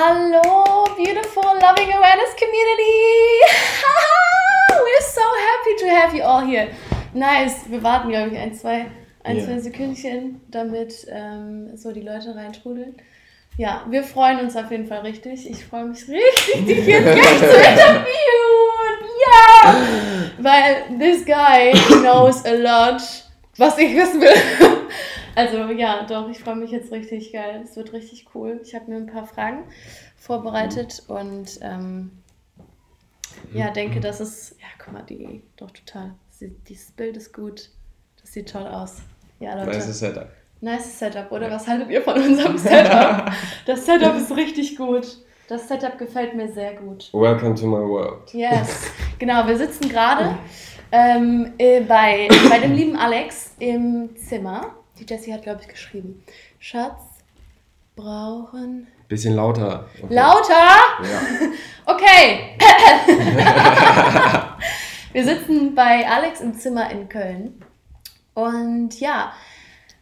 Hallo, beautiful Loving Awareness Community! We're so happy to have you all here. Nice, wir warten, glaube ich, ein, zwei, ein, yeah. zwei Sekündchen, damit ähm, so die Leute reintrudeln. Ja, wir freuen uns auf jeden Fall richtig. Ich freue mich richtig, dich jetzt gleich zu interviewen. Ja! Weil this guy knows a lot, was ich wissen will. Also ja, doch, ich freue mich jetzt richtig geil. Es wird richtig cool. Ich habe mir ein paar Fragen vorbereitet mhm. und ähm, ja, denke, dass es, ja, guck mal, die, doch total. Dieses Bild ist gut. Das sieht toll aus. Ja, Leute. Nice Setup. Nice Setup, oder? Ja. Was haltet ihr von unserem Setup? das Setup ist richtig gut. Das Setup gefällt mir sehr gut. Welcome to my world. Yes, genau. Wir sitzen gerade ähm, äh, bei, bei dem lieben Alex im Zimmer. Die Jessie hat, glaube ich, geschrieben. Schatz, brauchen. Bisschen lauter. Okay. Lauter? Ja. okay. Wir sitzen bei Alex im Zimmer in Köln. Und ja,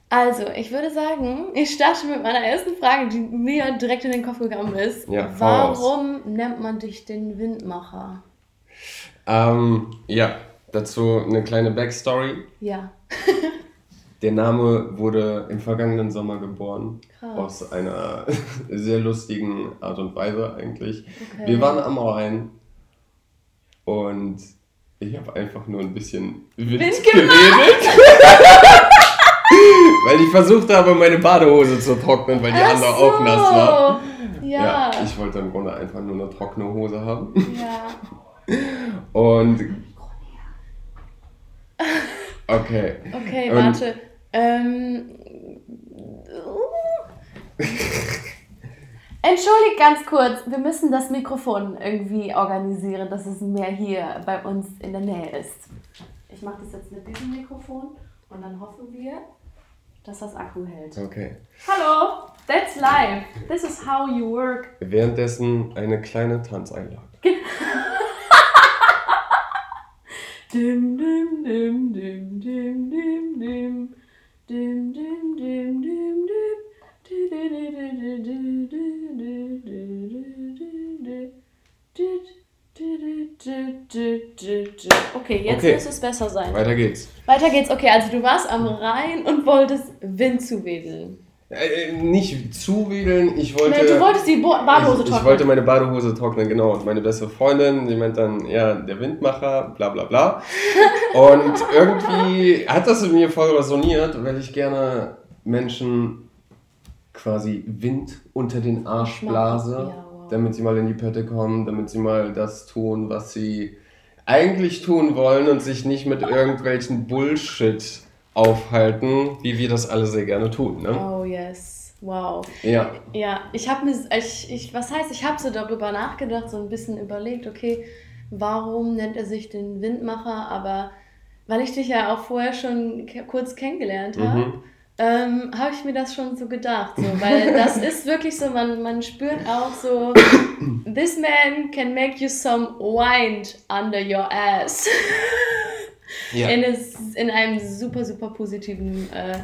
also ich würde sagen, ich starte mit meiner ersten Frage, die mir direkt in den Kopf gegangen ist. Ja, Warum nennt man dich den Windmacher? Ähm, ja, dazu eine kleine Backstory. Ja. Der Name wurde im vergangenen Sommer geboren. Krass. Aus einer sehr lustigen Art und Weise eigentlich. Okay. Wir waren am Rhein und ich habe einfach nur ein bisschen Wind, Wind geredet. weil ich versucht habe, meine Badehose zu trocknen, weil die Ach andere so. auch nass war. Ja. ja. Ich wollte im Grunde einfach nur eine trockene Hose haben. Ja. Und. Okay. Okay, warte. Ähm, Entschuldigt ganz kurz, wir müssen das Mikrofon irgendwie organisieren, dass es mehr hier bei uns in der Nähe ist. Ich mache das jetzt mit diesem Mikrofon und dann hoffen wir, dass das Akku hält. Okay. Hallo, that's live. This is how you work. Währenddessen eine kleine Tanzeinlage. dim, dim, dim, dim, dim, dim, dim. Okay, jetzt okay. muss es besser sein. Weiter geht's. Weiter geht's. Okay, also du warst am Rhein und wolltest Wind zuwedeln. Äh, nicht zuwedeln, ich wollte. Nee, du wolltest die Bo Badehose trocknen. Ich wollte meine Badehose trocknen, genau. Und meine beste Freundin, die meint dann, ja, der Windmacher, bla bla bla. und irgendwie hat das in mir voll resoniert, weil ich gerne Menschen quasi Wind unter den Arsch blase, ja, wow. damit sie mal in die Pötte kommen, damit sie mal das tun, was sie eigentlich tun wollen und sich nicht mit irgendwelchen Bullshit aufhalten, wie wir das alle sehr gerne tun. Ne? Oh yes, wow. Ja. Ja, ich habe mir, ich, ich, was heißt, ich habe so darüber nachgedacht, so ein bisschen überlegt, okay, warum nennt er sich den Windmacher? Aber weil ich dich ja auch vorher schon kurz kennengelernt habe. Mhm. Ähm, habe ich mir das schon so gedacht, so, weil das ist wirklich so, man, man spürt auch so, this man can make you some wind under your ass. Ja. In, in einem super, super positiven äh,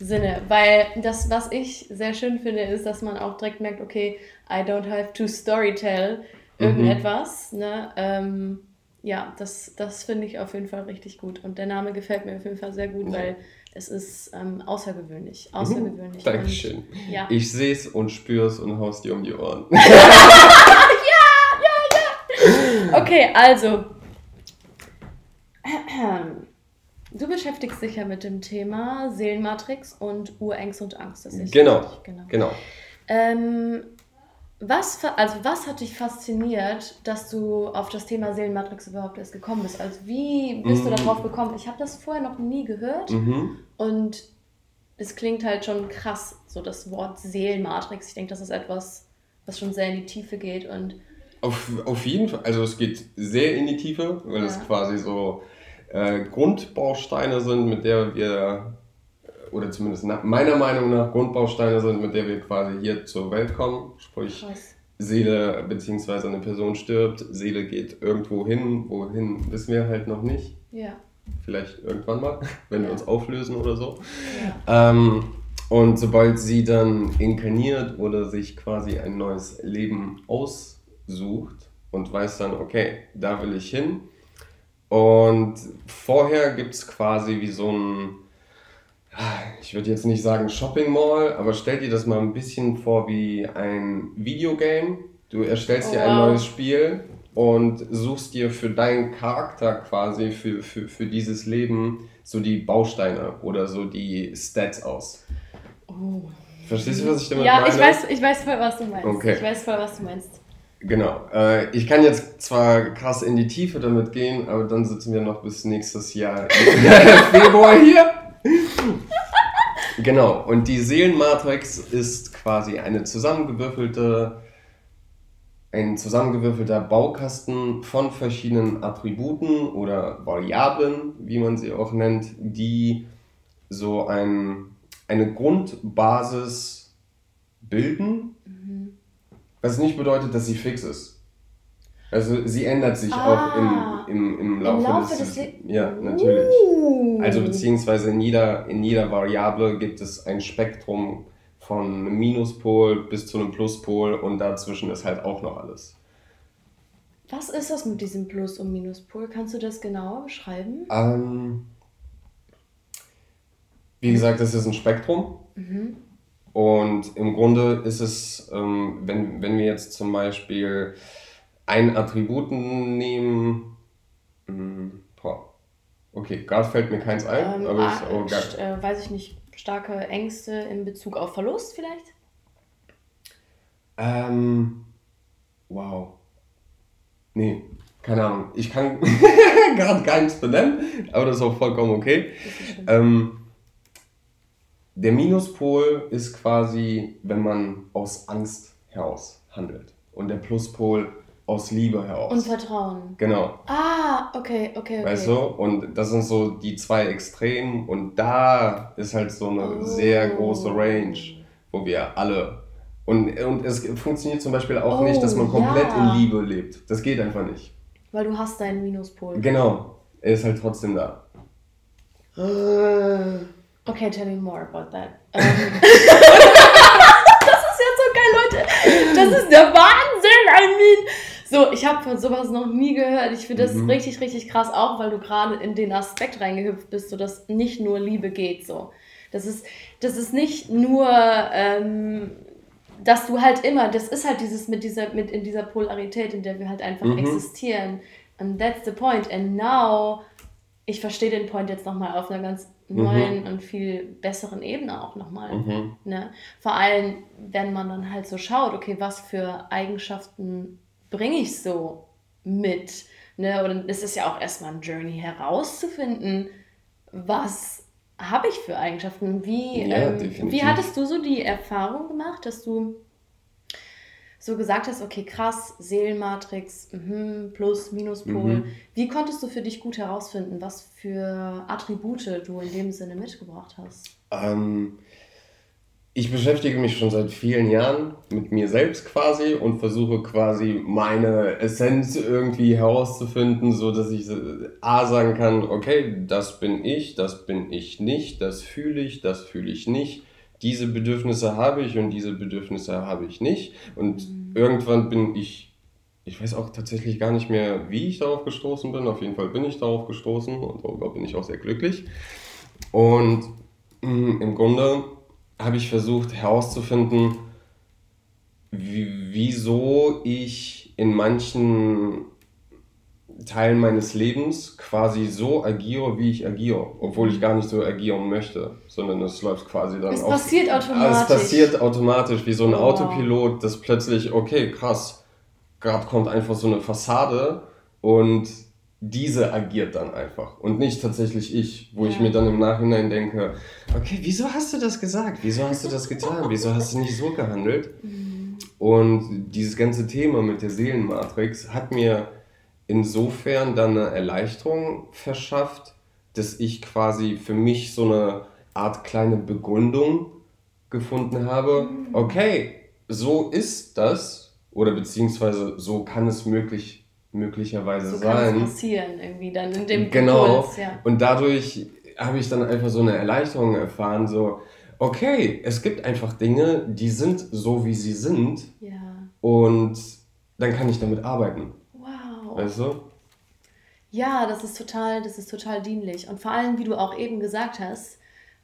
Sinne. Weil das, was ich sehr schön finde, ist, dass man auch direkt merkt, okay, I don't have to storytell irgendetwas. Mhm. Ne? Ähm, ja, das, das finde ich auf jeden Fall richtig gut. Und der Name gefällt mir auf jeden Fall sehr gut, ja. weil es ist ähm, außergewöhnlich. Mhm. Außergewöhnlich. Dankeschön. Und, ja. Ich sehe es und spüre es und haust dir um die Ohren. ja, ja, ja. Okay, also Du beschäftigst dich ja mit dem Thema Seelenmatrix und Urängste und Angst. Das ist genau, genau. genau. Ähm, was, also was hat dich fasziniert, dass du auf das Thema Seelenmatrix überhaupt erst gekommen bist? Also wie bist mhm. du darauf gekommen? Ich habe das vorher noch nie gehört mhm. und es klingt halt schon krass, so das Wort Seelenmatrix. Ich denke, das ist etwas, was schon sehr in die Tiefe geht und auf, auf jeden Fall, also es geht sehr in die Tiefe, weil ja. es quasi so äh, Grundbausteine sind, mit der wir, oder zumindest nach meiner Meinung nach Grundbausteine sind, mit der wir quasi hier zur Welt kommen. Sprich, Krass. Seele bzw. eine Person stirbt, Seele geht irgendwo hin, wohin wissen wir halt noch nicht. Ja. Vielleicht irgendwann mal, wenn ja. wir uns auflösen oder so. Ja. Ähm, Und sobald sie dann inkarniert oder sich quasi ein neues Leben aussucht und weiß dann, okay, da will ich hin. Und vorher gibt es quasi wie so ein, ich würde jetzt nicht sagen Shopping Mall, aber stell dir das mal ein bisschen vor wie ein Videogame. Du erstellst oh, dir ein wow. neues Spiel und suchst dir für deinen Charakter quasi, für, für, für dieses Leben, so die Bausteine oder so die Stats aus. Oh. Verstehst du, was ich damit ja, meine? Ja, ich weiß, ich weiß voll, was du meinst. Okay. Ich weiß voll, was du meinst. Genau. Äh, ich kann jetzt zwar krass in die Tiefe damit gehen, aber dann sitzen wir noch bis nächstes Jahr Februar hier. genau. Und die Seelenmatrix ist quasi eine zusammengewürfelte, ein zusammengewürfelter Baukasten von verschiedenen Attributen oder Variablen, wie man sie auch nennt, die so ein eine Grundbasis bilden, mhm. Was nicht bedeutet, dass sie fix ist. Also sie ändert sich ah, auch im, im, im Laufe, im Laufe des, des Ja, natürlich. Uh. Also beziehungsweise in jeder, in jeder Variable gibt es ein Spektrum von einem Minuspol bis zu einem Pluspol und dazwischen ist halt auch noch alles. Was ist das mit diesem Plus- und Minuspol? Kannst du das genauer beschreiben? Ähm, wie gesagt, das ist ein Spektrum. Mhm. Und im Grunde ist es, ähm, wenn, wenn wir jetzt zum Beispiel ein Attribut nehmen, hm, boah, okay, gerade fällt mir keins ein, ähm, aber ah, ist auch gar, äh, weiß ich nicht, starke Ängste in Bezug auf Verlust vielleicht? Ähm, wow. Nee, keine Ahnung. Ich kann gerade nichts benennen, aber das ist auch vollkommen okay. Ähm, der Minuspol ist quasi, wenn man aus Angst heraus handelt. Und der Pluspol aus Liebe heraus. Und Vertrauen. Genau. Ah, okay, okay, okay. Weißt du? Und das sind so die zwei Extremen. Und da ist halt so eine oh. sehr große Range, wo wir alle. Und, und es funktioniert zum Beispiel auch oh, nicht, dass man komplett ja. in Liebe lebt. Das geht einfach nicht. Weil du hast deinen Minuspol. Genau. Er ist halt trotzdem da. Okay, tell me more about that. Um, das ist ja so geil, Leute. Das ist der Wahnsinn, I mean. So, ich habe von sowas noch nie gehört. Ich finde das mhm. richtig, richtig krass, auch weil du gerade in den Aspekt reingehüpft bist, so dass nicht nur Liebe geht. So, das ist, das ist nicht nur, ähm, dass du halt immer, das ist halt dieses mit dieser, mit in dieser Polarität, in der wir halt einfach mhm. existieren. And that's the point. And now, ich verstehe den Point jetzt nochmal auf einer ganz neuen mhm. und viel besseren Ebene auch nochmal. Mhm. Ne? Vor allem, wenn man dann halt so schaut, okay, was für Eigenschaften bringe ich so mit? Ne? Und es ist ja auch erstmal ein Journey herauszufinden, was habe ich für Eigenschaften? Wie, ja, ähm, wie hattest du so die Erfahrung gemacht, dass du so gesagt hast, okay, krass, Seelenmatrix, mh, Plus, Minuspol. Mhm. Wie konntest du für dich gut herausfinden, was für Attribute du in dem Sinne mitgebracht hast? Ähm, ich beschäftige mich schon seit vielen Jahren mit mir selbst quasi und versuche quasi meine Essenz irgendwie herauszufinden, so dass ich A sagen kann, okay, das bin ich, das bin ich nicht, das fühle ich, das fühle ich nicht diese Bedürfnisse habe ich und diese Bedürfnisse habe ich nicht. Und mhm. irgendwann bin ich, ich weiß auch tatsächlich gar nicht mehr, wie ich darauf gestoßen bin. Auf jeden Fall bin ich darauf gestoßen und darüber bin ich auch sehr glücklich. Und mh, im Grunde habe ich versucht herauszufinden, wieso ich in manchen Teilen meines Lebens quasi so agiere, wie ich agiere, obwohl ich gar nicht so agieren möchte, sondern es läuft quasi dann es auf. Es passiert automatisch. Es passiert automatisch, wie so ein oh, Autopilot, das plötzlich, okay, krass, gerade kommt einfach so eine Fassade und diese agiert dann einfach und nicht tatsächlich ich, wo ja. ich mir dann im Nachhinein denke, okay, wieso hast du das gesagt? Wieso hast du das getan? Wieso hast du nicht so gehandelt? Mhm. Und dieses ganze Thema mit der Seelenmatrix hat mir insofern dann eine Erleichterung verschafft, dass ich quasi für mich so eine Art kleine Begründung gefunden habe. Mhm. Okay, so ist das oder beziehungsweise so kann es möglich, möglicherweise so sein. Kann es passieren irgendwie dann in dem Genau. Impuls, ja. Und dadurch habe ich dann einfach so eine Erleichterung erfahren, so okay, es gibt einfach Dinge, die sind so, wie sie sind. Ja. Und dann kann ich damit arbeiten. Weißt du? Ja, das ist total, das ist total dienlich. Und vor allem, wie du auch eben gesagt hast,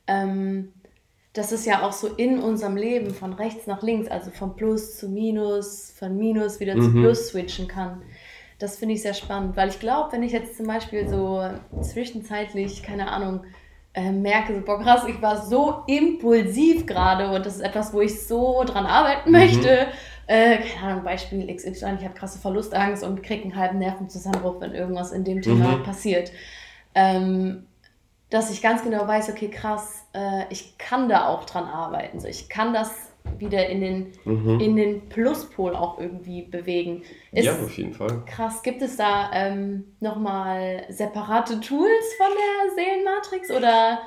ähm, dass es ja auch so in unserem Leben von rechts nach links, also von Plus zu Minus, von Minus wieder mhm. zu Plus switchen kann. Das finde ich sehr spannend, weil ich glaube, wenn ich jetzt zum Beispiel so zwischenzeitlich, keine Ahnung, äh, merke, so, boah krass, ich war so impulsiv gerade und das ist etwas, wo ich so dran arbeiten mhm. Äh, keine Ahnung, Beispiel XY, ich habe krasse Verlustangst und kriege einen halben Nervenzusammenbruch, wenn irgendwas in dem Thema mhm. passiert. Ähm, dass ich ganz genau weiß, okay, krass, äh, ich kann da auch dran arbeiten. So, ich kann das wieder in den, mhm. in den Pluspol auch irgendwie bewegen. Ist ja, auf jeden Fall. Krass, gibt es da ähm, nochmal separate Tools von der Seelenmatrix oder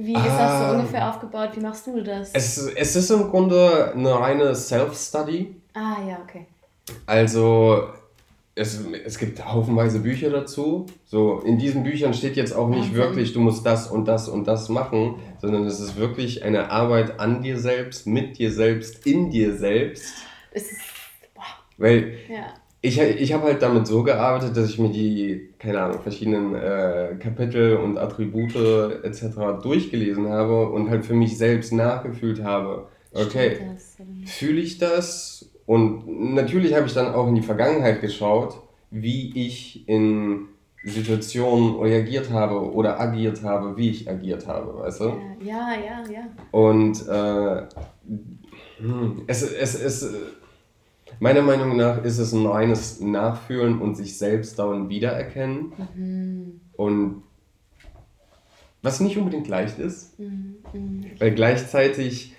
wie ist das so ah. ungefähr aufgebaut? Wie machst du das? Es, es ist im Grunde eine reine Self-Study. Ah ja, okay. Also es, es gibt haufenweise Bücher dazu. So, in diesen Büchern steht jetzt auch nicht Wahnsinn. wirklich, du musst das und das und das machen, sondern es ist wirklich eine Arbeit an dir selbst, mit dir selbst, in dir selbst. Es ist, boah. Weil ja. ich, ich habe halt damit so gearbeitet, dass ich mir die, keine Ahnung, verschiedenen äh, Kapitel und Attribute etc. durchgelesen habe und halt für mich selbst nachgefühlt habe. Okay, fühle ich das? Und natürlich habe ich dann auch in die Vergangenheit geschaut, wie ich in Situationen reagiert habe oder agiert habe, wie ich agiert habe, weißt du? Ja, ja, ja. Und äh, hm, es, es, es, meiner Meinung nach ist es ein reines Nachfühlen und sich selbst dauernd wiedererkennen. Mhm. Und was nicht unbedingt leicht ist, mhm. mhm. weil gleichzeitig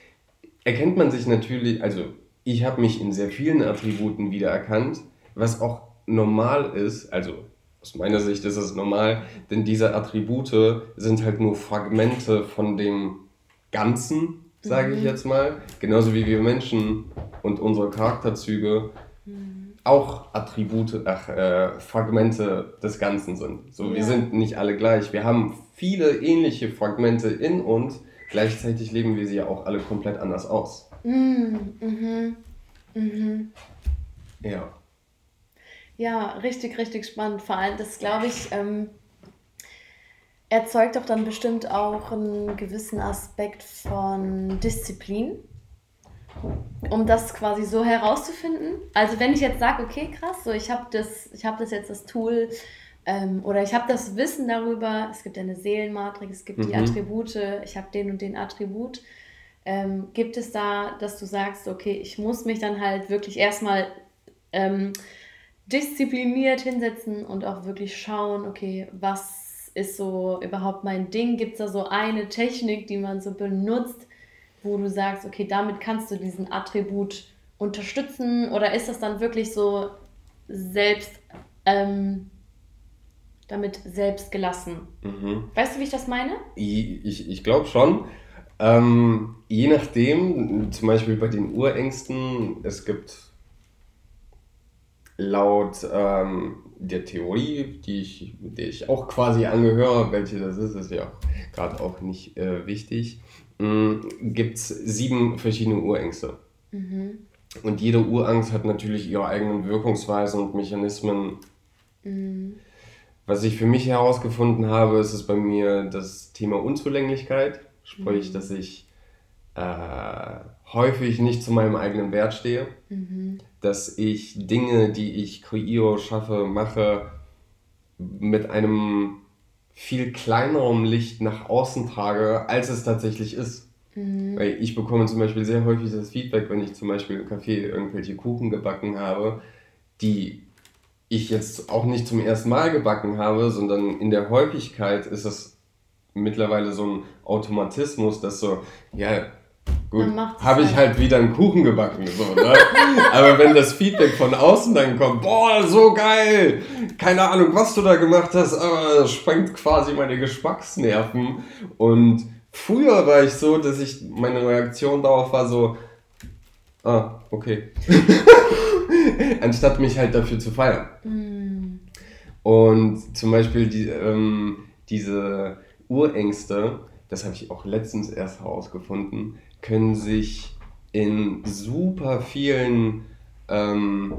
erkennt man sich natürlich, also ich habe mich in sehr vielen Attributen wiedererkannt, was auch normal ist, also aus meiner Sicht ist es normal, denn diese Attribute sind halt nur Fragmente von dem Ganzen, sage ich mhm. jetzt mal. Genauso wie wir Menschen und unsere Charakterzüge mhm. auch Attribute, ach, äh, Fragmente des Ganzen sind. So, ja. wir sind nicht alle gleich. Wir haben viele ähnliche Fragmente in uns, gleichzeitig leben wir sie ja auch alle komplett anders aus. Mhm. Mhm. Mhm. Ja. Ja, richtig, richtig spannend. Vor allem, das glaube ich, ähm, erzeugt doch dann bestimmt auch einen gewissen Aspekt von Disziplin, um das quasi so herauszufinden. Also wenn ich jetzt sage, okay, krass, so ich habe das, ich habe das jetzt das Tool ähm, oder ich habe das Wissen darüber, es gibt eine Seelenmatrix, es gibt mhm. die Attribute, ich habe den und den Attribut ähm, gibt es da, dass du sagst, okay, ich muss mich dann halt wirklich erstmal ähm, diszipliniert hinsetzen und auch wirklich schauen, okay, was ist so überhaupt mein Ding? Gibt es da so eine Technik, die man so benutzt, wo du sagst, okay, damit kannst du diesen Attribut unterstützen? Oder ist das dann wirklich so selbst, ähm, damit selbst gelassen? Mhm. Weißt du, wie ich das meine? Ich, ich, ich glaube schon. Ähm, je nachdem, zum Beispiel bei den Urängsten, es gibt laut ähm, der Theorie, die ich, der ich auch quasi angehöre, welche das ist, ist ja gerade auch nicht äh, wichtig, äh, gibt es sieben verschiedene Urängste. Mhm. Und jede Urangst hat natürlich ihre eigenen Wirkungsweisen und Mechanismen. Mhm. Was ich für mich herausgefunden habe, ist es bei mir das Thema Unzulänglichkeit. Sprich, mhm. dass ich äh, häufig nicht zu meinem eigenen Wert stehe, mhm. dass ich Dinge, die ich kreiere, schaffe, mache, mit einem viel kleinerem Licht nach außen trage, als es tatsächlich ist. Mhm. Weil ich bekomme zum Beispiel sehr häufig das Feedback, wenn ich zum Beispiel im Café irgendwelche Kuchen gebacken habe, die ich jetzt auch nicht zum ersten Mal gebacken habe, sondern in der Häufigkeit ist es mittlerweile so ein Automatismus, dass so, ja, gut, habe ich halt. halt wieder einen Kuchen gebacken. So, ne? Aber wenn das Feedback von außen dann kommt, boah, so geil, keine Ahnung, was du da gemacht hast, aber das sprengt quasi meine Geschmacksnerven. Und früher war ich so, dass ich, meine Reaktion darauf war so, ah, okay. Anstatt mich halt dafür zu feiern. Mm. Und zum Beispiel die, ähm, diese Urängste das habe ich auch letztens erst herausgefunden, können sich in super vielen ähm,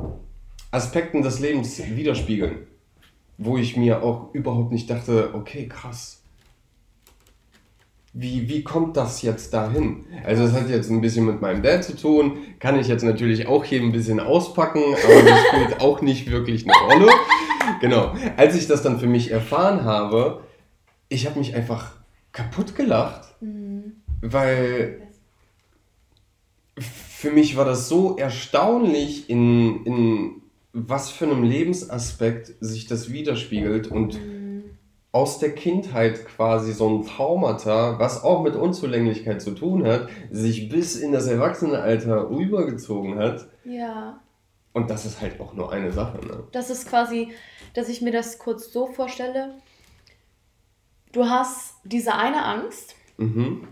Aspekten des Lebens widerspiegeln. Wo ich mir auch überhaupt nicht dachte, okay, krass. Wie, wie kommt das jetzt dahin? Also es hat jetzt ein bisschen mit meinem Dad zu tun, kann ich jetzt natürlich auch hier ein bisschen auspacken, aber das spielt auch nicht wirklich eine Rolle. Genau. Als ich das dann für mich erfahren habe, ich habe mich einfach kaputt gelacht, mhm. weil für mich war das so erstaunlich, in, in was für einem Lebensaspekt sich das widerspiegelt und mhm. aus der Kindheit quasi so ein Traumata, was auch mit Unzulänglichkeit zu tun hat, sich bis in das Erwachsenenalter rübergezogen hat. Ja. Und das ist halt auch nur eine Sache. Ne? Das ist quasi, dass ich mir das kurz so vorstelle. Du hast diese eine Angst. Mhm.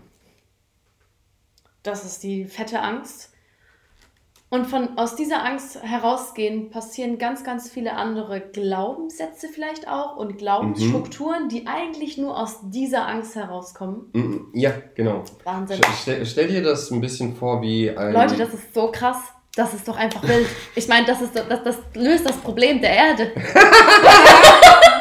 Das ist die fette Angst. Und von, aus dieser Angst herausgehen passieren ganz, ganz viele andere Glaubenssätze vielleicht auch und Glaubensstrukturen, mhm. die eigentlich nur aus dieser Angst herauskommen. Mhm. Ja, genau. Wahnsinn. Stell, stell, dir das ein bisschen vor wie ein... Leute, das ist so krass. Das ist doch einfach wild. Ich meine, das, das, das löst das Problem der Erde.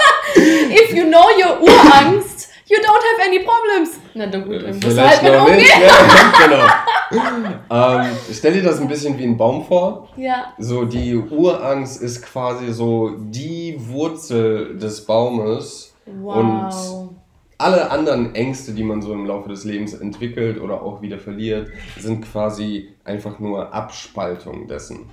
If you know your Urangst, You don't have any problems. Na dann gut, dann musst du halt mit umgehen. Ja, genau. ähm, stell dir das ein bisschen wie ein Baum vor. Ja. So die Urangst ist quasi so die Wurzel des Baumes. Wow. Und alle anderen Ängste, die man so im Laufe des Lebens entwickelt oder auch wieder verliert, sind quasi einfach nur Abspaltung dessen.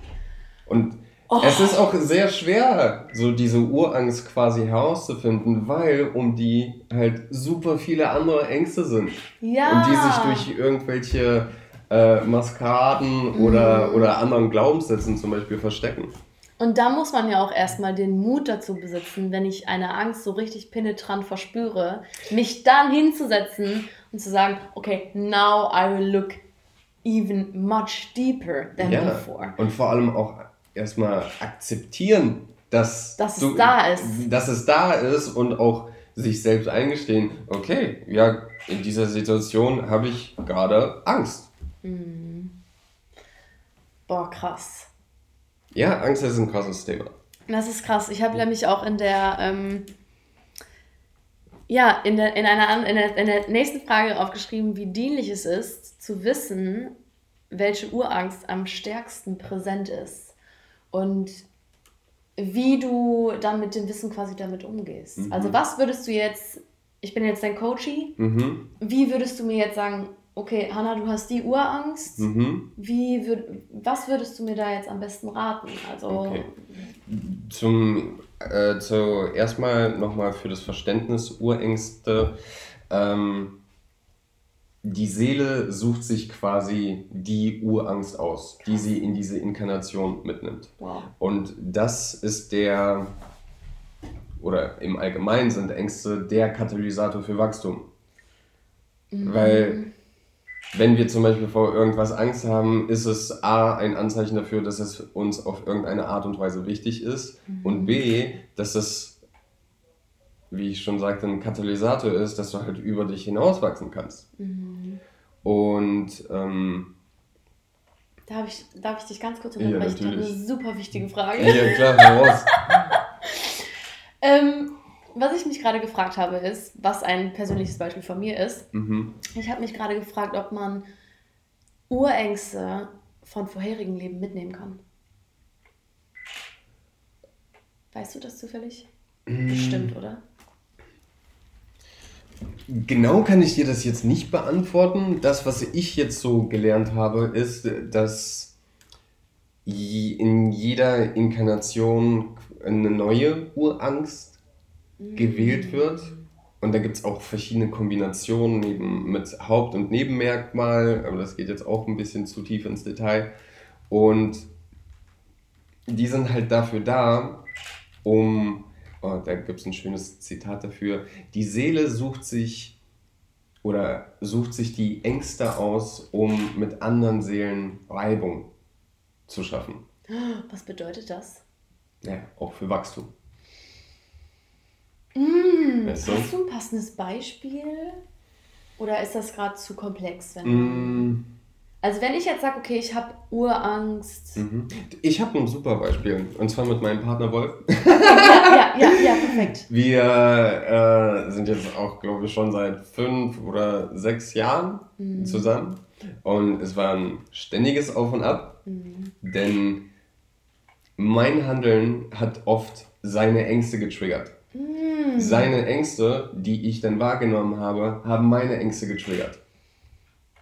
Und Oh. Es ist auch sehr schwer, so diese Urangst quasi herauszufinden, weil um die halt super viele andere Ängste sind. Ja. Und die sich durch irgendwelche äh, Maskaden mhm. oder, oder anderen Glaubenssätzen zum Beispiel verstecken. Und da muss man ja auch erstmal den Mut dazu besitzen, wenn ich eine Angst so richtig penetrant verspüre, mich dann hinzusetzen und zu sagen, okay, now I will look even much deeper than ja. before. Und vor allem auch erstmal akzeptieren, dass, dass du, es da ist. Dass es da ist und auch sich selbst eingestehen, okay, ja, in dieser Situation habe ich gerade Angst. Mhm. Boah, krass. Ja, Angst ist ein krasses Thema. Das ist krass. Ich habe nämlich auch in der, ähm, ja, in der, in, einer, in, der, in der nächsten Frage aufgeschrieben, wie dienlich es ist, zu wissen, welche Urangst am stärksten präsent ist und wie du dann mit dem Wissen quasi damit umgehst. Mhm. Also was würdest du jetzt, ich bin jetzt dein Coachie, mhm. wie würdest du mir jetzt sagen, okay, Hanna, du hast die Urangst, mhm. wie würd, was würdest du mir da jetzt am besten raten? Also okay. Zum äh, zuerst mal nochmal für das Verständnis Urängste. Ähm, die Seele sucht sich quasi die Urangst aus, die sie in diese Inkarnation mitnimmt. Wow. Und das ist der, oder im Allgemeinen sind Ängste der Katalysator für Wachstum. Mhm. Weil, wenn wir zum Beispiel vor irgendwas Angst haben, ist es A, ein Anzeichen dafür, dass es uns auf irgendeine Art und Weise wichtig ist mhm. und B, dass es wie ich schon sagte, ein Katalysator ist, dass du halt über dich hinauswachsen kannst. Mhm. Und ähm, Darf ich, darf ich dich ganz kurz unterbrechen? Ja, eine super wichtige Frage. Ja, klar, heraus. ähm, was ich mich gerade gefragt habe, ist, was ein persönliches Beispiel von mir ist. Mhm. Ich habe mich gerade gefragt, ob man Urängste von vorherigen Leben mitnehmen kann. Weißt du das zufällig? Mm. Bestimmt, oder? Genau kann ich dir das jetzt nicht beantworten. Das, was ich jetzt so gelernt habe, ist, dass in jeder Inkarnation eine neue Urangst mhm. gewählt wird. Und da gibt es auch verschiedene Kombinationen eben mit Haupt- und Nebenmerkmal, aber das geht jetzt auch ein bisschen zu tief ins Detail. Und die sind halt dafür da, um oh, da gibt es ein schönes Zitat dafür, die Seele sucht sich oder sucht sich die Ängste aus, um mit anderen Seelen Reibung zu schaffen. Was bedeutet das? Ja, auch für Wachstum. Mm, weißt du? Hast du ein passendes Beispiel? Oder ist das gerade zu komplex? Wenn mm. Also wenn ich jetzt sage, okay, ich habe Urangst. Mhm. Ich habe ein super Beispiel. Und zwar mit meinem Partner Wolf. ja, ja, ja, ja, perfekt. Wir äh, sind jetzt auch, glaube ich, schon seit fünf oder sechs Jahren mhm. zusammen. Und es war ein ständiges Auf und Ab. Mhm. Denn mein Handeln hat oft seine Ängste getriggert. Mhm. Seine Ängste, die ich dann wahrgenommen habe, haben meine Ängste getriggert.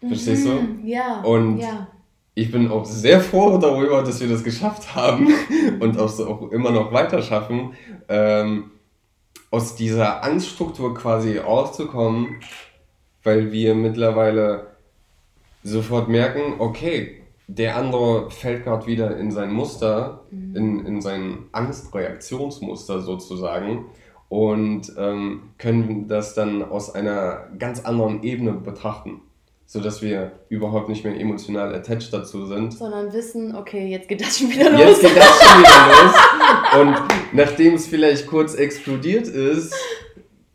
Verstehst du? Mhm, ja. Und ja. ich bin auch sehr froh darüber, dass wir das geschafft haben und auch, so auch immer noch weiter schaffen, ähm, aus dieser Angststruktur quasi rauszukommen, weil wir mittlerweile sofort merken, okay, der andere fällt gerade wieder in sein Muster, mhm. in, in sein Angstreaktionsmuster sozusagen und ähm, können das dann aus einer ganz anderen Ebene betrachten sodass wir überhaupt nicht mehr emotional attached dazu sind. Sondern wissen, okay, jetzt geht das schon wieder los. Jetzt geht das schon wieder los. Und nachdem es vielleicht kurz explodiert ist,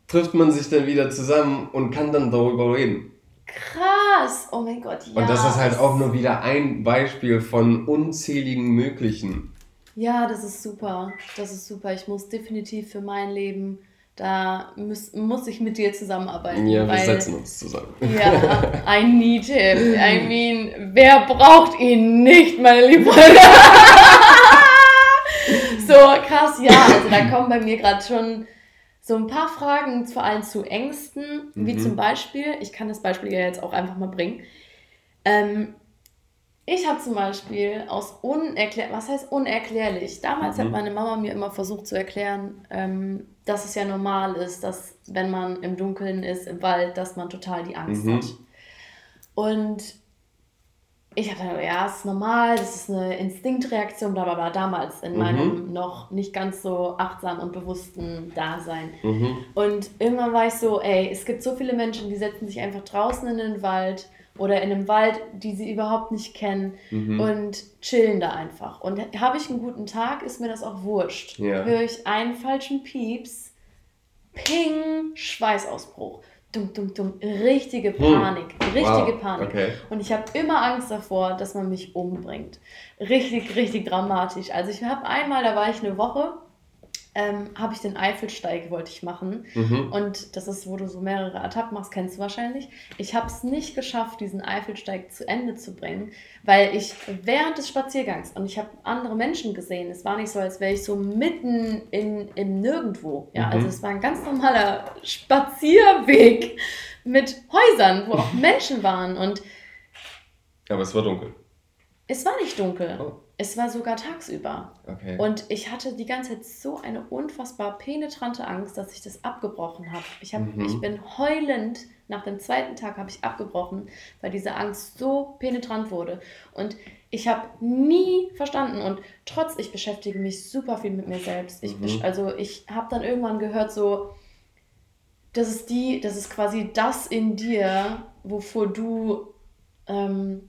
trifft man sich dann wieder zusammen und kann dann darüber reden. Krass, oh mein Gott, ja. Und das ist halt auch nur wieder ein Beispiel von unzähligen möglichen. Ja, das ist super. Das ist super. Ich muss definitiv für mein Leben da muss, muss ich mit dir zusammenarbeiten. Ja, wir setzen uns zusammen. Ja, I need him. I mean, wer braucht ihn nicht, meine Liebe? so, krass, ja. Also da kommen bei mir gerade schon so ein paar Fragen, vor allem zu Ängsten, wie mhm. zum Beispiel, ich kann das Beispiel ja jetzt auch einfach mal bringen. Ähm, ich habe zum Beispiel aus unerklärlich, was heißt unerklärlich? Damals mhm. hat meine Mama mir immer versucht zu erklären, ähm, dass es ja normal ist, dass wenn man im Dunkeln ist, im Wald, dass man total die Angst mhm. hat. Und ich habe gedacht, ja, es ist normal, das ist eine Instinktreaktion, bla bla bla, damals in mhm. meinem noch nicht ganz so achtsam und bewussten Dasein. Mhm. Und irgendwann war ich so, ey, es gibt so viele Menschen, die setzen sich einfach draußen in den Wald oder in einem Wald, die sie überhaupt nicht kennen mhm. und chillen da einfach. Und habe ich einen guten Tag, ist mir das auch wurscht. Ja. Höre ich einen falschen Pieps, Ping, Schweißausbruch. Dumm, dumm, dumm. Richtige hm. Panik. Hm. Richtige wow. Panik. Okay. Und ich habe immer Angst davor, dass man mich umbringt. Richtig, richtig dramatisch. Also ich habe einmal, da war ich eine Woche ähm, habe ich den Eifelsteig, wollte ich machen. Mhm. Und das ist, wo du so mehrere Etappen machst, kennst du wahrscheinlich. Ich habe es nicht geschafft, diesen Eifelsteig zu Ende zu bringen, weil ich während des Spaziergangs, und ich habe andere Menschen gesehen, es war nicht so, als wäre ich so mitten in, im Nirgendwo. Ja, mhm. also es war ein ganz normaler Spazierweg mit Häusern, wo auch Menschen waren. Und Aber es war dunkel. Es war nicht dunkel. Oh. Es war sogar tagsüber. Okay. Und ich hatte die ganze Zeit so eine unfassbar penetrante Angst, dass ich das abgebrochen habe. Ich, hab, mhm. ich bin heulend, nach dem zweiten Tag habe ich abgebrochen, weil diese Angst so penetrant wurde. Und ich habe nie verstanden und trotz, ich beschäftige mich super viel mit mir selbst. Ich, mhm. Also ich habe dann irgendwann gehört so, das ist die, das ist quasi das in dir, wovor du ähm,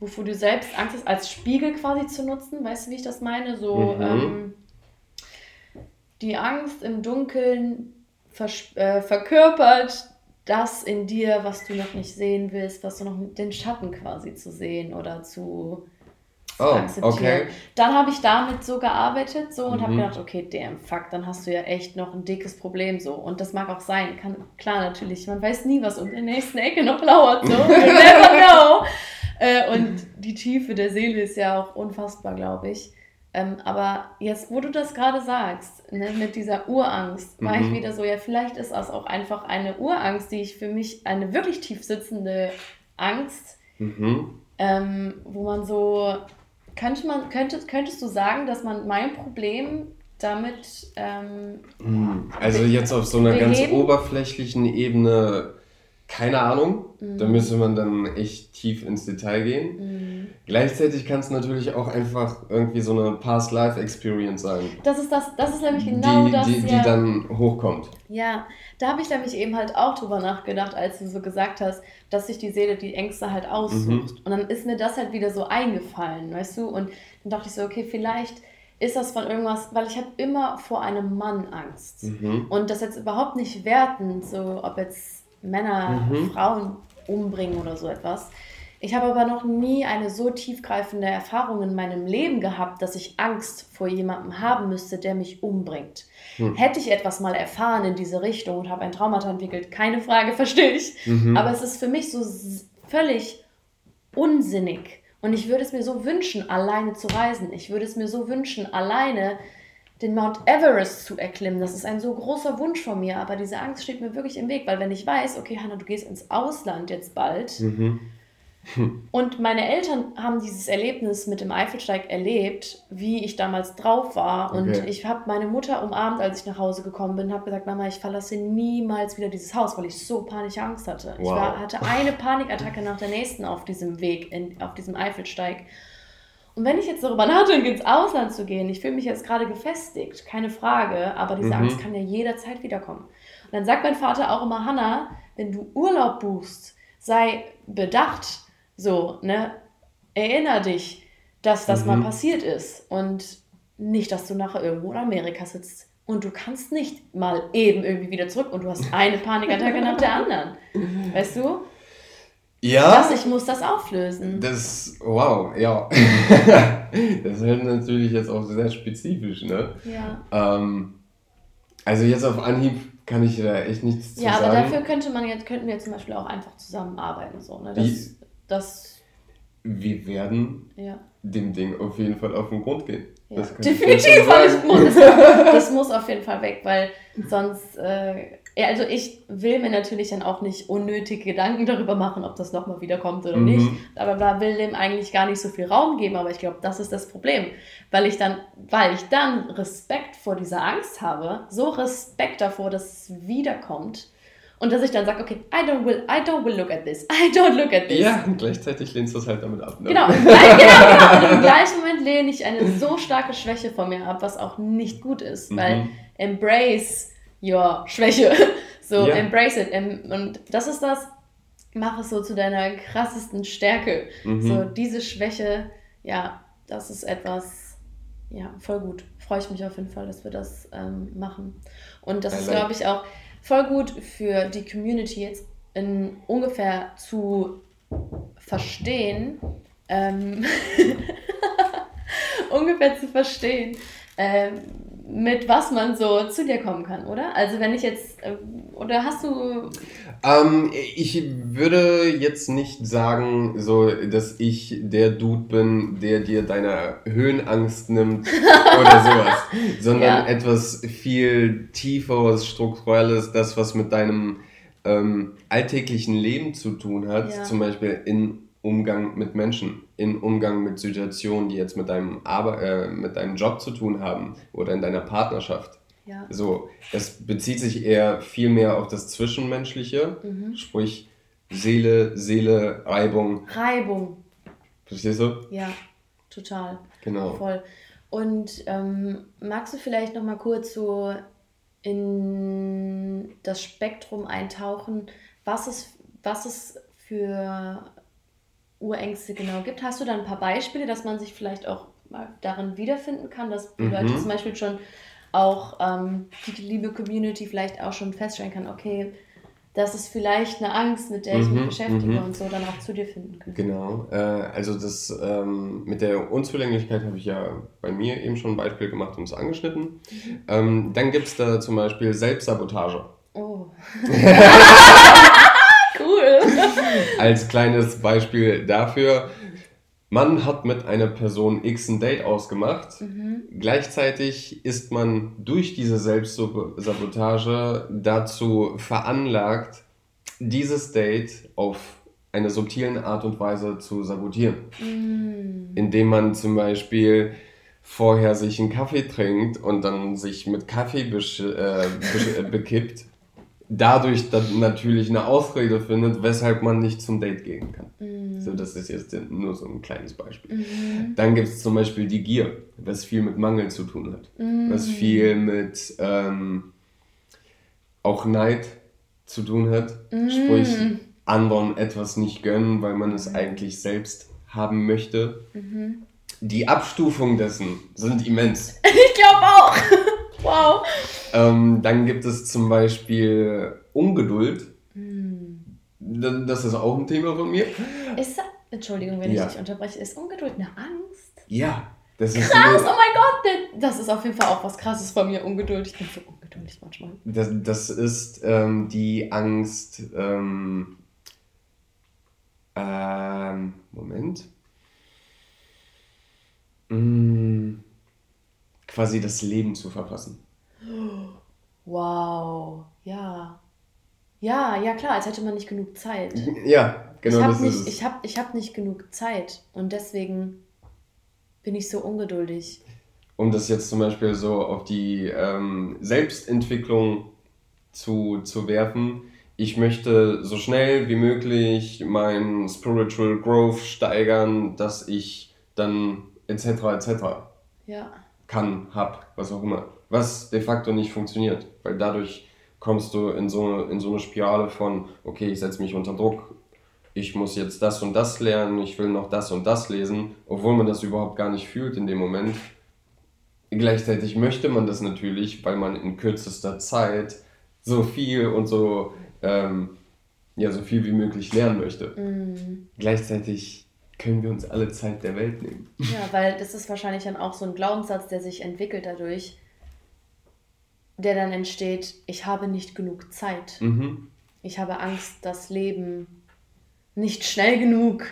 wovor du selbst Angst hast, als Spiegel quasi zu nutzen. Weißt du, wie ich das meine? So mhm. ähm, die Angst im Dunkeln äh, verkörpert das in dir, was du noch nicht sehen willst, was du noch den Schatten quasi zu sehen oder zu, zu oh, akzeptieren. Okay. Dann habe ich damit so gearbeitet so und mhm. habe gedacht, okay, damn, fuck, dann hast du ja echt noch ein dickes Problem so. Und das mag auch sein. Kann, klar, natürlich, man weiß nie, was unter der nächsten Ecke noch lauert. So. You never know. Äh, und die Tiefe der Seele ist ja auch unfassbar, glaube ich. Ähm, aber jetzt, wo du das gerade sagst, ne, mit dieser Urangst, war ich mhm. wieder so, ja, vielleicht ist das auch einfach eine Urangst, die ich für mich, eine wirklich tief sitzende Angst, mhm. ähm, wo man so, könnte man, könnte, könntest du sagen, dass man mein Problem damit. Ähm, mhm. also jetzt auf so einer ganz oberflächlichen Ebene keine Ahnung. Mhm. Da müsste man dann echt tief ins Detail gehen. Mhm. Gleichzeitig kann es natürlich auch einfach irgendwie so eine Past-Life-Experience sein. Das ist, das, das ist nämlich genau die, das. Die, die ja, dann hochkommt. Ja, da habe ich nämlich eben halt auch drüber nachgedacht, als du so gesagt hast, dass sich die Seele die Ängste halt aussucht. Mhm. Und dann ist mir das halt wieder so eingefallen, weißt du? Und dann dachte ich so, okay, vielleicht ist das von irgendwas, weil ich habe immer vor einem Mann Angst. Mhm. Und das jetzt überhaupt nicht werten, so ob jetzt Männer, mhm. Frauen umbringen oder so etwas. Ich habe aber noch nie eine so tiefgreifende Erfahrung in meinem Leben gehabt, dass ich Angst vor jemandem haben müsste, der mich umbringt. Hm. Hätte ich etwas mal erfahren in diese Richtung und habe ein Traumata entwickelt, keine Frage, verstehe ich. Mhm. Aber es ist für mich so völlig unsinnig. Und ich würde es mir so wünschen, alleine zu reisen. Ich würde es mir so wünschen, alleine den Mount Everest zu erklimmen. Das ist ein so großer Wunsch von mir, aber diese Angst steht mir wirklich im Weg, weil wenn ich weiß, okay, Hannah, du gehst ins Ausland jetzt bald, mhm. Und meine Eltern haben dieses Erlebnis mit dem Eifelsteig erlebt, wie ich damals drauf war. Und okay. ich habe meine Mutter umarmt, als ich nach Hause gekommen bin, habe gesagt, Mama, ich verlasse niemals wieder dieses Haus, weil ich so panische Angst hatte. Wow. Ich war, hatte eine Panikattacke nach der nächsten auf diesem Weg, in, auf diesem Eifelsteig. Und wenn ich jetzt darüber nachdenke, ins Ausland zu gehen, ich fühle mich jetzt gerade gefestigt, keine Frage, aber diese mhm. Angst kann ja jederzeit wiederkommen. Und dann sagt mein Vater auch immer, Hannah, wenn du Urlaub buchst, sei bedacht, so, ne? Erinner dich, dass das mhm. mal passiert ist und nicht, dass du nachher irgendwo in Amerika sitzt und du kannst nicht mal eben irgendwie wieder zurück und du hast eine Panikattacke nach der anderen. Weißt du? Ja. Das, ich muss das auflösen. Das, wow, ja. das ist natürlich jetzt auch sehr spezifisch, ne? Ja. Ähm, also jetzt auf Anhieb kann ich da echt nichts zu ja, sagen. Ja, aber dafür könnte man jetzt, könnten wir zum Beispiel auch einfach zusammenarbeiten, so, ne? Das, das. Wir werden ja. dem Ding auf jeden Fall auf den Grund gehen. Ja. Definitiv, das muss, das muss auf jeden Fall weg, weil sonst, äh, also ich will mir natürlich dann auch nicht unnötige Gedanken darüber machen, ob das nochmal wiederkommt oder mhm. nicht, aber da will dem eigentlich gar nicht so viel Raum geben, aber ich glaube, das ist das Problem, weil ich dann, weil ich dann Respekt vor dieser Angst habe, so Respekt davor, dass es wiederkommt, und dass ich dann sage, okay, I don't will, I don't will look at this, I don't look at this. Ja, und gleichzeitig lehnst du es halt damit ab. Ne? Genau, gleich, genau, genau. Und im gleichen Moment lehne ich eine so starke Schwäche von mir ab, was auch nicht gut ist, mhm. weil embrace your Schwäche. So, ja. embrace it. Und das ist das, mach es so zu deiner krassesten Stärke. Mhm. So, diese Schwäche, ja, das ist etwas, ja, voll gut. Freue ich mich auf jeden Fall, dass wir das ähm, machen. Und das I ist, glaube ich, auch voll gut für die Community jetzt in ungefähr zu verstehen, ähm, ungefähr zu verstehen, ähm, mit was man so zu dir kommen kann, oder? Also wenn ich jetzt, äh, oder hast du... Ähm, ich würde jetzt nicht sagen, so, dass ich der Dude bin, der dir deine Höhenangst nimmt oder sowas, sondern ja. etwas viel tieferes, strukturelles, das, was mit deinem ähm, alltäglichen Leben zu tun hat, ja. zum Beispiel in Umgang mit Menschen, in Umgang mit Situationen, die jetzt mit deinem, Arbe äh, mit deinem Job zu tun haben oder in deiner Partnerschaft. Ja. So, es bezieht sich eher viel mehr auf das Zwischenmenschliche, mhm. sprich Seele, Seele, Reibung. Reibung. Verstehst du? Ja, total. Genau. Voll. Und ähm, magst du vielleicht noch mal kurz so in das Spektrum eintauchen, was es, was es für Urängste genau gibt. Hast du da ein paar Beispiele, dass man sich vielleicht auch mal darin wiederfinden kann, dass die mhm. Leute zum Beispiel schon auch ähm, die liebe Community vielleicht auch schon feststellen kann, okay, das ist vielleicht eine Angst, mit der ich mich mhm, beschäftige mhm. und so dann auch zu dir finden kann. Genau, äh, also das ähm, mit der Unzulänglichkeit habe ich ja bei mir eben schon ein Beispiel gemacht und es angeschnitten. Mhm. Ähm, dann gibt es da zum Beispiel Selbstsabotage. Oh. Als kleines Beispiel dafür, man hat mit einer Person X ein Date ausgemacht. Mhm. Gleichzeitig ist man durch diese Selbstsabotage dazu veranlagt, dieses Date auf eine subtilen Art und Weise zu sabotieren. Mhm. Indem man zum Beispiel vorher sich einen Kaffee trinkt und dann sich mit Kaffee äh, bekippt dadurch dann natürlich eine Ausrede findet, weshalb man nicht zum Date gehen kann. Mhm. So, das ist jetzt nur so ein kleines Beispiel. Mhm. Dann gibt es zum Beispiel die Gier, was viel mit Mangel zu tun hat. Mhm. Was viel mit ähm, auch Neid zu tun hat. Mhm. Sprich, anderen etwas nicht gönnen, weil man es mhm. eigentlich selbst haben möchte. Mhm. Die Abstufungen dessen sind immens. Ich glaube auch. Wow. Ähm, dann gibt es zum Beispiel Ungeduld. Mm. Das ist auch ein Thema von mir. Ist, Entschuldigung, wenn ja. ich dich unterbreche, ist Ungeduld eine Angst? Ja. Das ist Krass, oh mein Gott, das ist auf jeden Fall auch was Krasses von mir, Ungeduld. Ich bin so ungeduldig manchmal. Das, das ist ähm, die Angst, ähm, ähm, Moment. Mm, quasi das Leben zu verpassen. Wow, ja. Ja, ja klar, als hätte man nicht genug Zeit. Ja, genau ich das nicht, ist es. Ich habe ich hab nicht genug Zeit und deswegen bin ich so ungeduldig. Um das jetzt zum Beispiel so auf die ähm, Selbstentwicklung zu, zu werfen, ich möchte so schnell wie möglich mein Spiritual Growth steigern, dass ich dann etc. etc. Ja. Kann, hab, was auch immer. Was de facto nicht funktioniert, weil dadurch kommst du in so, in so eine Spirale von, okay, ich setze mich unter Druck, ich muss jetzt das und das lernen, ich will noch das und das lesen, obwohl man das überhaupt gar nicht fühlt in dem Moment. Gleichzeitig möchte man das natürlich, weil man in kürzester Zeit so viel und so, ähm, ja, so viel wie möglich lernen möchte. Mm. Gleichzeitig können wir uns alle Zeit der Welt nehmen. Ja, weil das ist wahrscheinlich dann auch so ein Glaubenssatz, der sich entwickelt dadurch, der dann entsteht, ich habe nicht genug Zeit. Mhm. Ich habe Angst, das Leben nicht schnell genug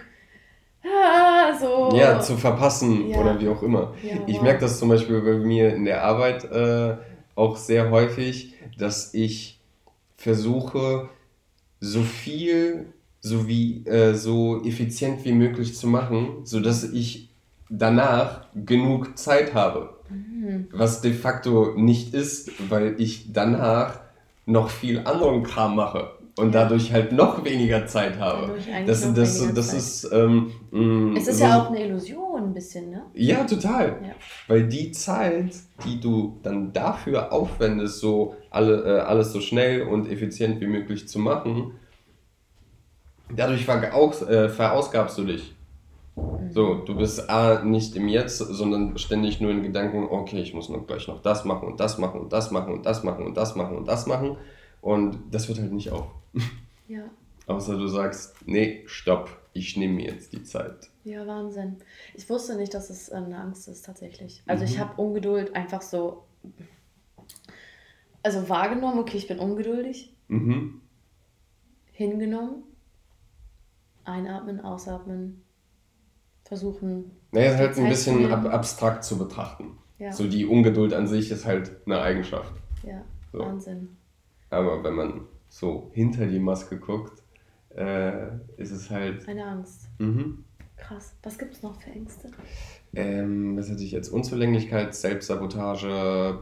ah, so. Ja, zu verpassen ja. oder wie auch immer. Ja, ich merke das zum Beispiel bei mir in der Arbeit äh, auch sehr häufig, dass ich versuche, so viel, so wie äh, so effizient wie möglich zu machen, sodass ich danach genug Zeit habe. Mhm. Was de facto nicht ist, weil ich danach noch viel anderen Kram mache und dadurch halt noch weniger Zeit habe. Das, das, das, das ist. Ähm, mh, mm, es ist so, ja auch eine Illusion, ein bisschen, ne? Ja, total. Ja. Weil die Zeit, die du dann dafür aufwendest, so alle, äh, alles so schnell und effizient wie möglich zu machen, dadurch äh, verausgabst du dich. Mhm. So, du bist A, nicht im Jetzt, sondern ständig nur in Gedanken, okay, ich muss noch gleich noch das machen und das machen und das machen und das machen und das machen und das machen. Und das wird halt nicht auf. Ja. Außer du sagst, nee, stopp, ich nehme mir jetzt die Zeit. Ja, Wahnsinn. Ich wusste nicht, dass es äh, eine Angst ist tatsächlich. Also mhm. ich habe Ungeduld einfach so, also wahrgenommen, okay, ich bin ungeduldig. Mhm. Hingenommen. Einatmen, ausatmen. Versuchen. Naja, ist halt ein bisschen ab abstrakt zu betrachten. Ja. So die Ungeduld an sich ist halt eine Eigenschaft. Ja, so. Wahnsinn. Aber wenn man so hinter die Maske guckt, äh, ist es halt. Eine Angst. Mhm. Krass. Was gibt es noch für Ängste? Ähm, was hatte ich jetzt? Unzulänglichkeit, Selbstsabotage,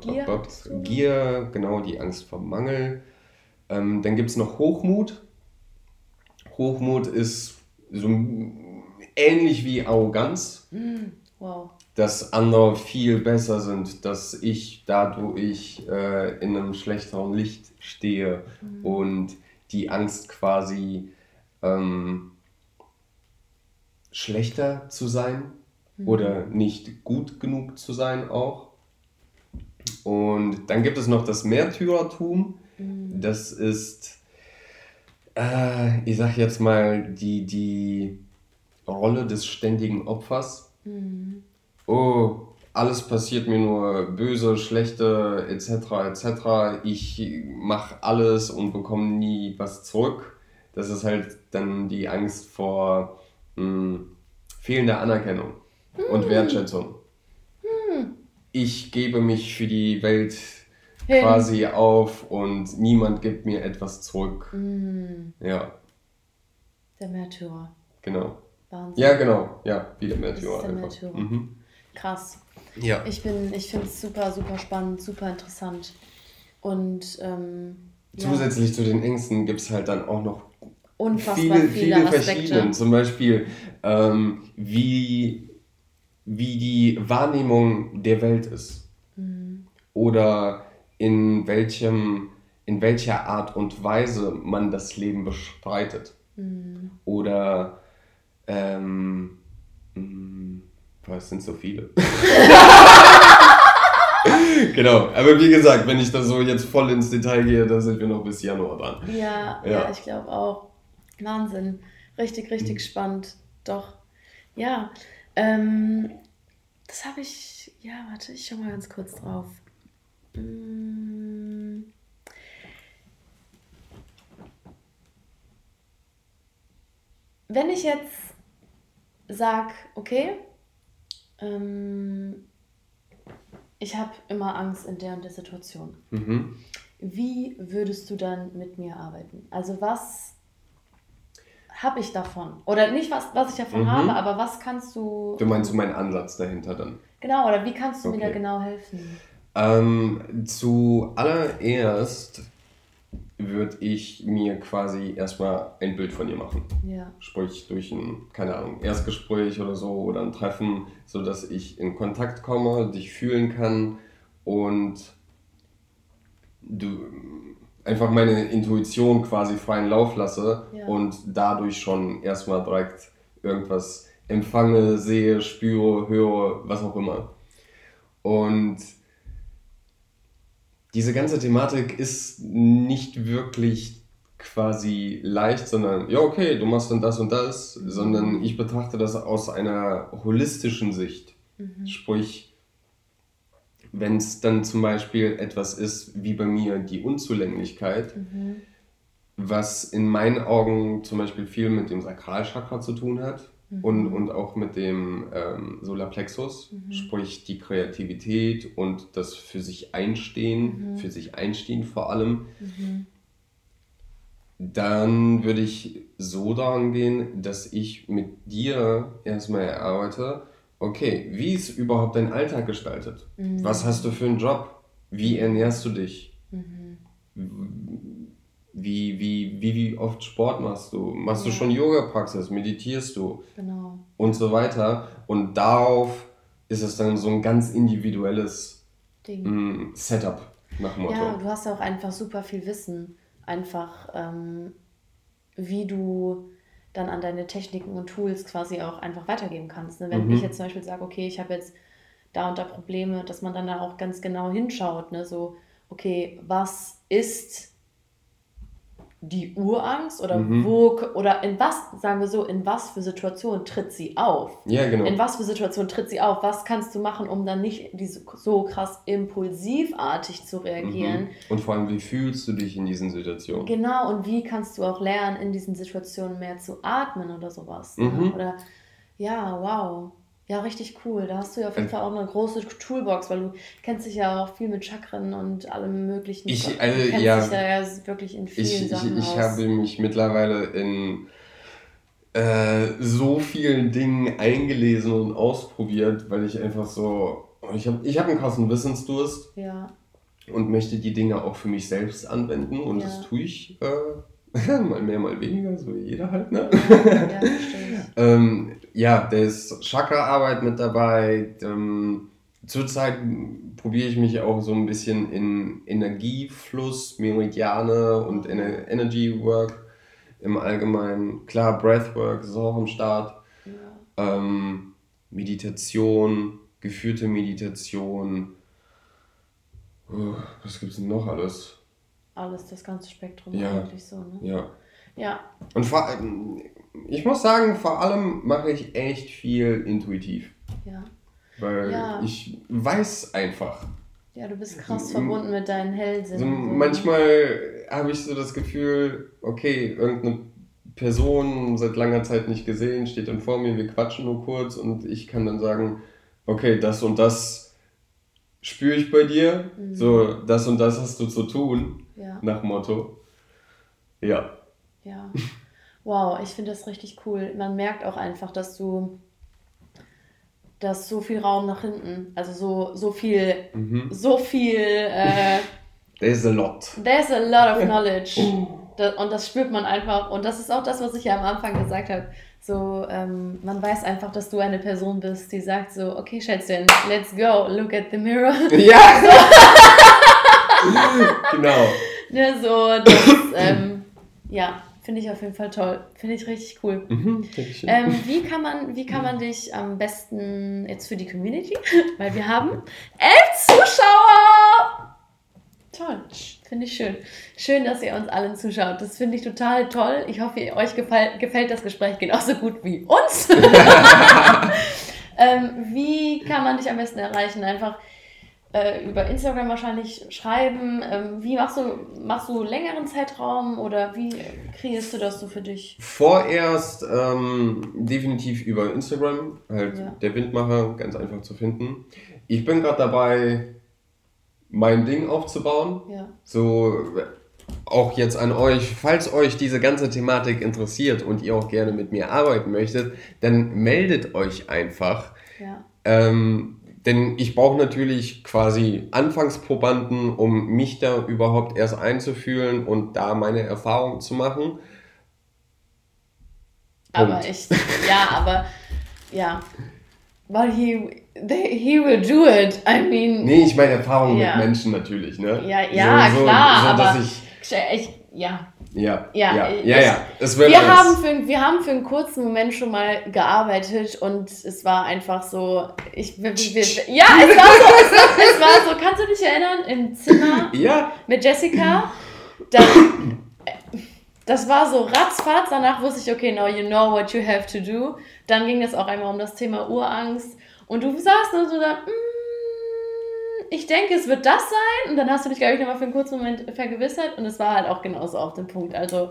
Gier, Gier, genau, die Angst vor Mangel. Ähm, dann gibt es noch Hochmut. Hochmut ist so ähnlich wie Arroganz. Mm, wow dass andere viel besser sind, dass ich dadurch äh, in einem schlechteren Licht stehe mhm. und die Angst quasi ähm, schlechter zu sein mhm. oder nicht gut genug zu sein auch. Und dann gibt es noch das Märtyrertum. Mhm. Das ist, äh, ich sag jetzt mal, die, die Rolle des ständigen Opfers. Mhm oh, alles passiert mir nur böse, schlechte, etc., etc. Ich mache alles und bekomme nie was zurück. Das ist halt dann die Angst vor mh, hm, fehlender Anerkennung hm. und Wertschätzung. Hm. Ich gebe mich für die Welt Hin. quasi auf und niemand gibt mir etwas zurück. Hm. Ja. Der Märtyrer. Genau. Wahnsinn. Ja, genau. Ja, wie der Märtyrer. Der Märtyrer. Mhm. Krass. Ja. Ich, ich finde es super, super spannend, super interessant. Und ähm, zusätzlich ja. zu den Ängsten gibt es halt dann auch noch Unfassbar viele, viele, viele verschiedene. Zum Beispiel, ähm, wie, wie die Wahrnehmung der Welt ist. Mhm. Oder in welchem in welcher Art und Weise man das Leben bestreitet. Mhm. Oder ähm, mm, Boah, es sind so viele. genau, aber wie gesagt, wenn ich da so jetzt voll ins Detail gehe, dann sind wir noch bis Januar dran. Ja, ja, ja ich glaube auch. Wahnsinn. Richtig, richtig mhm. spannend. Doch. Ja. Ähm, das habe ich. Ja, warte, ich schau mal ganz kurz drauf. Hm. Wenn ich jetzt sage, okay, ähm, ich habe immer Angst in der und der Situation. Mhm. Wie würdest du dann mit mir arbeiten? Also was habe ich davon? Oder nicht, was, was ich davon mhm. habe, aber was kannst du... Du meinst du meinen Ansatz dahinter dann? Genau, oder wie kannst du okay. mir da genau helfen? Ähm, zuallererst würde ich mir quasi erstmal ein Bild von ihr machen. Ja. Sprich durch ein, keine Ahnung, Erstgespräch oder so oder ein Treffen, sodass ich in Kontakt komme, dich fühlen kann und du einfach meine Intuition quasi freien Lauf lasse ja. und dadurch schon erstmal direkt irgendwas empfange, sehe, spüre, höre, was auch immer. Und diese ganze Thematik ist nicht wirklich quasi leicht, sondern ja, okay, du machst dann das und das, sondern ich betrachte das aus einer holistischen Sicht. Mhm. Sprich, wenn es dann zum Beispiel etwas ist, wie bei mir die Unzulänglichkeit, mhm. was in meinen Augen zum Beispiel viel mit dem Sakralchakra zu tun hat, Mhm. Und, und auch mit dem ähm, Solarplexus, mhm. sprich die Kreativität und das für sich einstehen, mhm. für sich einstehen vor allem. Mhm. Dann würde ich so daran gehen, dass ich mit dir erstmal erarbeite, okay, wie ist überhaupt dein Alltag gestaltet? Mhm. Was hast du für einen Job? Wie ernährst du dich? Wie, wie, wie, wie oft Sport machst du? Machst ja. du schon Yoga-Praxis? Meditierst du? Genau. Und so weiter. Und darauf ist es dann so ein ganz individuelles mm, Setup nach Motto. Ja, du hast auch einfach super viel Wissen. Einfach, ähm, wie du dann an deine Techniken und Tools quasi auch einfach weitergeben kannst. Ne? Wenn mhm. ich jetzt zum Beispiel sage, okay, ich habe jetzt da und da Probleme, dass man dann da auch ganz genau hinschaut. Ne? So, okay, was ist die Urangst oder mhm. wo oder in was, sagen wir so, in was für Situationen tritt sie auf? Ja, genau. In was für Situationen tritt sie auf? Was kannst du machen, um dann nicht diese, so krass impulsivartig zu reagieren? Mhm. Und vor allem, wie fühlst du dich in diesen Situationen? Genau, und wie kannst du auch lernen, in diesen Situationen mehr zu atmen oder sowas? Ne? Mhm. Ne? Oder ja, wow. Ja, richtig cool. Da hast du ja auf jeden Fall auch eine große Toolbox, weil du kennst dich ja auch viel mit Chakren und allem möglichen. Ich, also, du kennst ja, dich da ja wirklich in vielen ich, Sachen Ich, ich habe mich mittlerweile in äh, so vielen Dingen eingelesen und ausprobiert, weil ich einfach so, ich habe ich hab einen krassen Wissensdurst. Ja. Und möchte die Dinge auch für mich selbst anwenden und ja. das tue ich äh, mal mehr, mal weniger, so wie jeder halt, ne? Ja, ähm, ja, da ist Chakra-Arbeit mit dabei. Ähm, zurzeit probiere ich mich auch so ein bisschen in Energiefluss, Meridiane und Ener Energy Work im Allgemeinen. Klar, Breathwork ist auch am Start. Ja. Ähm, Meditation, geführte Meditation. Oh, was gibt es denn noch alles? Alles, das ganze Spektrum ja. eigentlich so, ne? Ja. Ja. Und vor allem, ich muss sagen, vor allem mache ich echt viel intuitiv. Ja. Weil ja. ich weiß einfach. Ja, du bist krass verbunden mit deinen Hellsinnen. Also manchmal habe ich so das Gefühl, okay, irgendeine Person seit langer Zeit nicht gesehen, steht dann vor mir, wir quatschen nur kurz und ich kann dann sagen, okay, das und das spüre ich bei dir, mhm. so das und das hast du zu tun, ja. nach Motto. Ja. Ja. Wow, ich finde das richtig cool. Man merkt auch einfach, dass du dass so viel Raum nach hinten, also so, so viel, mhm. so viel. Äh, there's a lot. There's a lot of knowledge. Und das spürt man einfach. Und das ist auch das, was ich ja am Anfang gesagt habe. So, ähm, man weiß einfach, dass du eine Person bist, die sagt so, okay, Schätzchen, let's go, look at the mirror. Ja! genau. Ne, so, das, ähm, ja, Finde ich auf jeden Fall toll. Finde ich richtig cool. Mhm, ähm, wie, kann man, wie kann man dich am besten jetzt für die Community, weil wir haben elf Zuschauer! Toll. Finde ich schön. Schön, dass ihr uns allen zuschaut. Das finde ich total toll. Ich hoffe, euch gefällt, gefällt das Gespräch genauso gut wie uns. ähm, wie kann man dich am besten erreichen? Einfach äh, über Instagram wahrscheinlich schreiben. Ähm, wie machst du, machst du längeren Zeitraum oder wie kreierst du das so für dich? Vorerst ähm, definitiv über Instagram, halt ja. der Windmacher, ganz einfach zu finden. Ich bin gerade dabei, mein Ding aufzubauen. Ja. So auch jetzt an euch, falls euch diese ganze Thematik interessiert und ihr auch gerne mit mir arbeiten möchtet, dann meldet euch einfach. Ja. Ähm, denn ich brauche natürlich quasi Anfangsprobanden, um mich da überhaupt erst einzufühlen und da meine Erfahrungen zu machen. Aber ich, ja, aber ja, but he, they, he will do it. I mean. Nee, ich meine Erfahrungen ja. mit Menschen natürlich, ne? Ja, ja, so, klar, so, so, aber ich, ich, ja, ja, ja, ja, ja. ja. Es wir, haben für, wir haben für einen kurzen Moment schon mal gearbeitet und es war einfach so, ich, wir, wir, ja, es war so, es war, es war, so, kannst du dich erinnern, im Zimmer ja. mit Jessica? Dann, das war so ratzfatz, danach wusste ich, okay, now you know what you have to do. Dann ging es auch einmal um das Thema Urangst und du saßt und so da, mm, ich denke, es wird das sein. Und dann hast du dich, glaube ich, nochmal für einen kurzen Moment vergewissert. Und es war halt auch genauso auf dem Punkt. Also.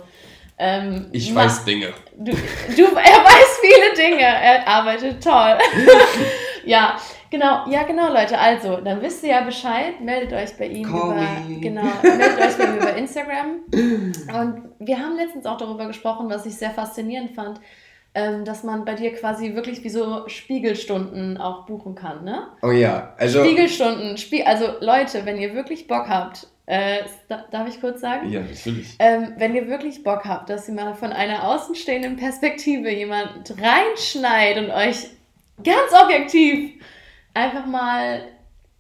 Ähm, ich weiß Dinge. Du, du, er weiß viele Dinge. Er arbeitet toll. ja, genau. Ja, genau, Leute. Also, dann wisst ihr ja Bescheid. Meldet euch bei ihm Call über. Me. Genau. Meldet euch bei ihm über Instagram. Und wir haben letztens auch darüber gesprochen, was ich sehr faszinierend fand ähm, dass man bei dir quasi wirklich wie so Spiegelstunden auch buchen kann, ne? Oh ja, also. Spiegelstunden, Spie also Leute, wenn ihr wirklich Bock habt, äh, darf ich kurz sagen? Ja, natürlich. Ähm, wenn ihr wirklich Bock habt, dass ihr mal von einer außenstehenden Perspektive jemand reinschneit und euch ganz objektiv einfach mal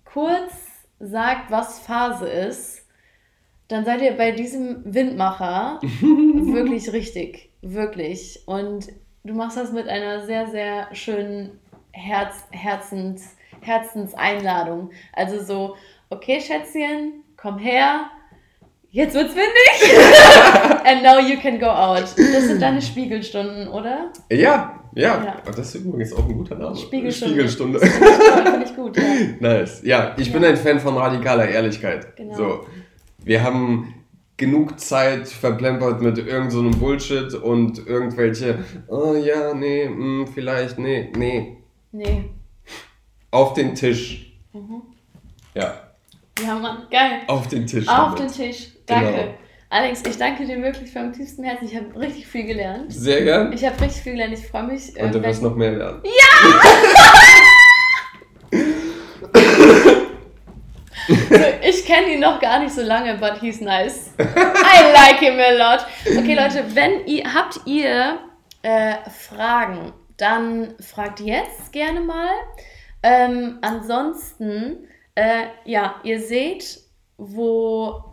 kurz sagt, was Phase ist, dann seid ihr bei diesem Windmacher wirklich richtig. Wirklich. Und du machst das mit einer sehr, sehr schönen Herz, Herzens, Herzenseinladung. Also so, okay, Schätzchen, komm her. Jetzt wird's windig. And now you can go out. Das sind deine Spiegelstunden, oder? Ja, ja. ja. Das ist übrigens auch ein guter Name. Spiegelstunde. Spiegelstunde. Finde ich gut, ja. Nice. Ja, ich ja. bin ein Fan von radikaler Ehrlichkeit. Genau. So. Wir haben genug Zeit verplempert mit irgendeinem so Bullshit und irgendwelche, oh ja, nee, mh, hm, vielleicht, nee, nee. Nee. Auf den Tisch. Mhm. Ja. Ja, Mann, geil. Auf den Tisch. Auf damit. den Tisch. Danke. Genau. Alex, ich danke dir wirklich vom tiefsten Herzen. Ich habe richtig viel gelernt. Sehr gern. Ich habe richtig viel gelernt. Ich freue mich. Und du äh, wirst noch mehr lernen. Ja! ich kenne ihn noch gar nicht so lange, but he's nice. I like him a lot. Okay, Leute, wenn ihr habt ihr äh, Fragen, dann fragt jetzt gerne mal. Ähm, ansonsten, äh, ja, ihr seht, wo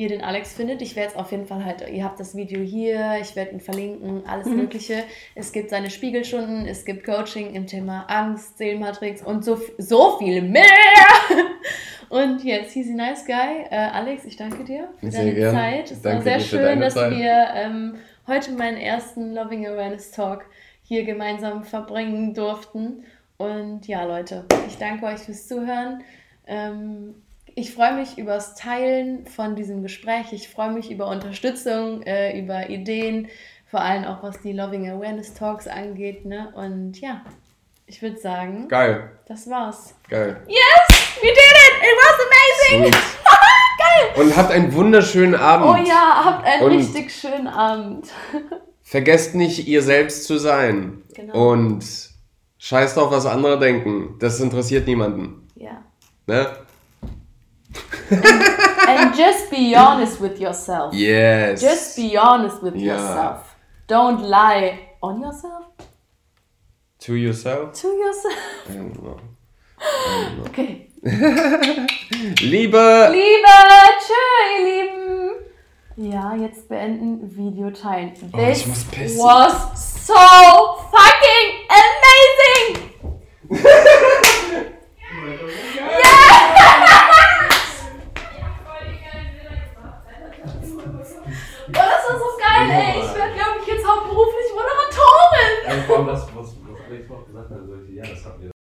ihr den Alex findet. Ich werde es auf jeden Fall halt, ihr habt das Video hier, ich werde ihn verlinken, alles mhm. Mögliche. Es gibt seine Spiegelstunden, es gibt Coaching im Thema Angst, Seelenmatrix und so, so viel mehr. Und jetzt, he's a nice guy. Äh, Alex, ich danke dir für sehr deine gern. Zeit. Es danke war sehr schön, dass Zeit. wir ähm, heute meinen ersten Loving Awareness Talk hier gemeinsam verbringen durften. Und ja, Leute, ich danke euch fürs Zuhören. Ähm, ich freue mich über das Teilen von diesem Gespräch. Ich freue mich über Unterstützung, äh, über Ideen, vor allem auch was die Loving Awareness Talks angeht. Ne? Und ja, ich würde sagen. Geil. Das war's. Geil. Yes! We did it! It was amazing! Geil! Und habt einen wunderschönen Abend. Oh ja, habt einen Und richtig schönen Abend. vergesst nicht, ihr selbst zu sein. Genau. Und scheißt auf, was andere denken. Das interessiert niemanden. Ja. Ne? And, just be honest with yourself. Yes. Just be honest with ja. yourself. Don't lie on yourself. To yourself? To yourself. I don't know. I don't know. Okay. Liebe! Liebe! Tschö, ihr Lieben! Ja, jetzt beenden Video teilen. This oh, ich muss pissen. was so fucking amazing! Mann, ich werde, glaube ich, jetzt hauptberuflich Moderatorin. Ja, vor allem das, was, was Alex noch gesagt hat, also, ja, das hat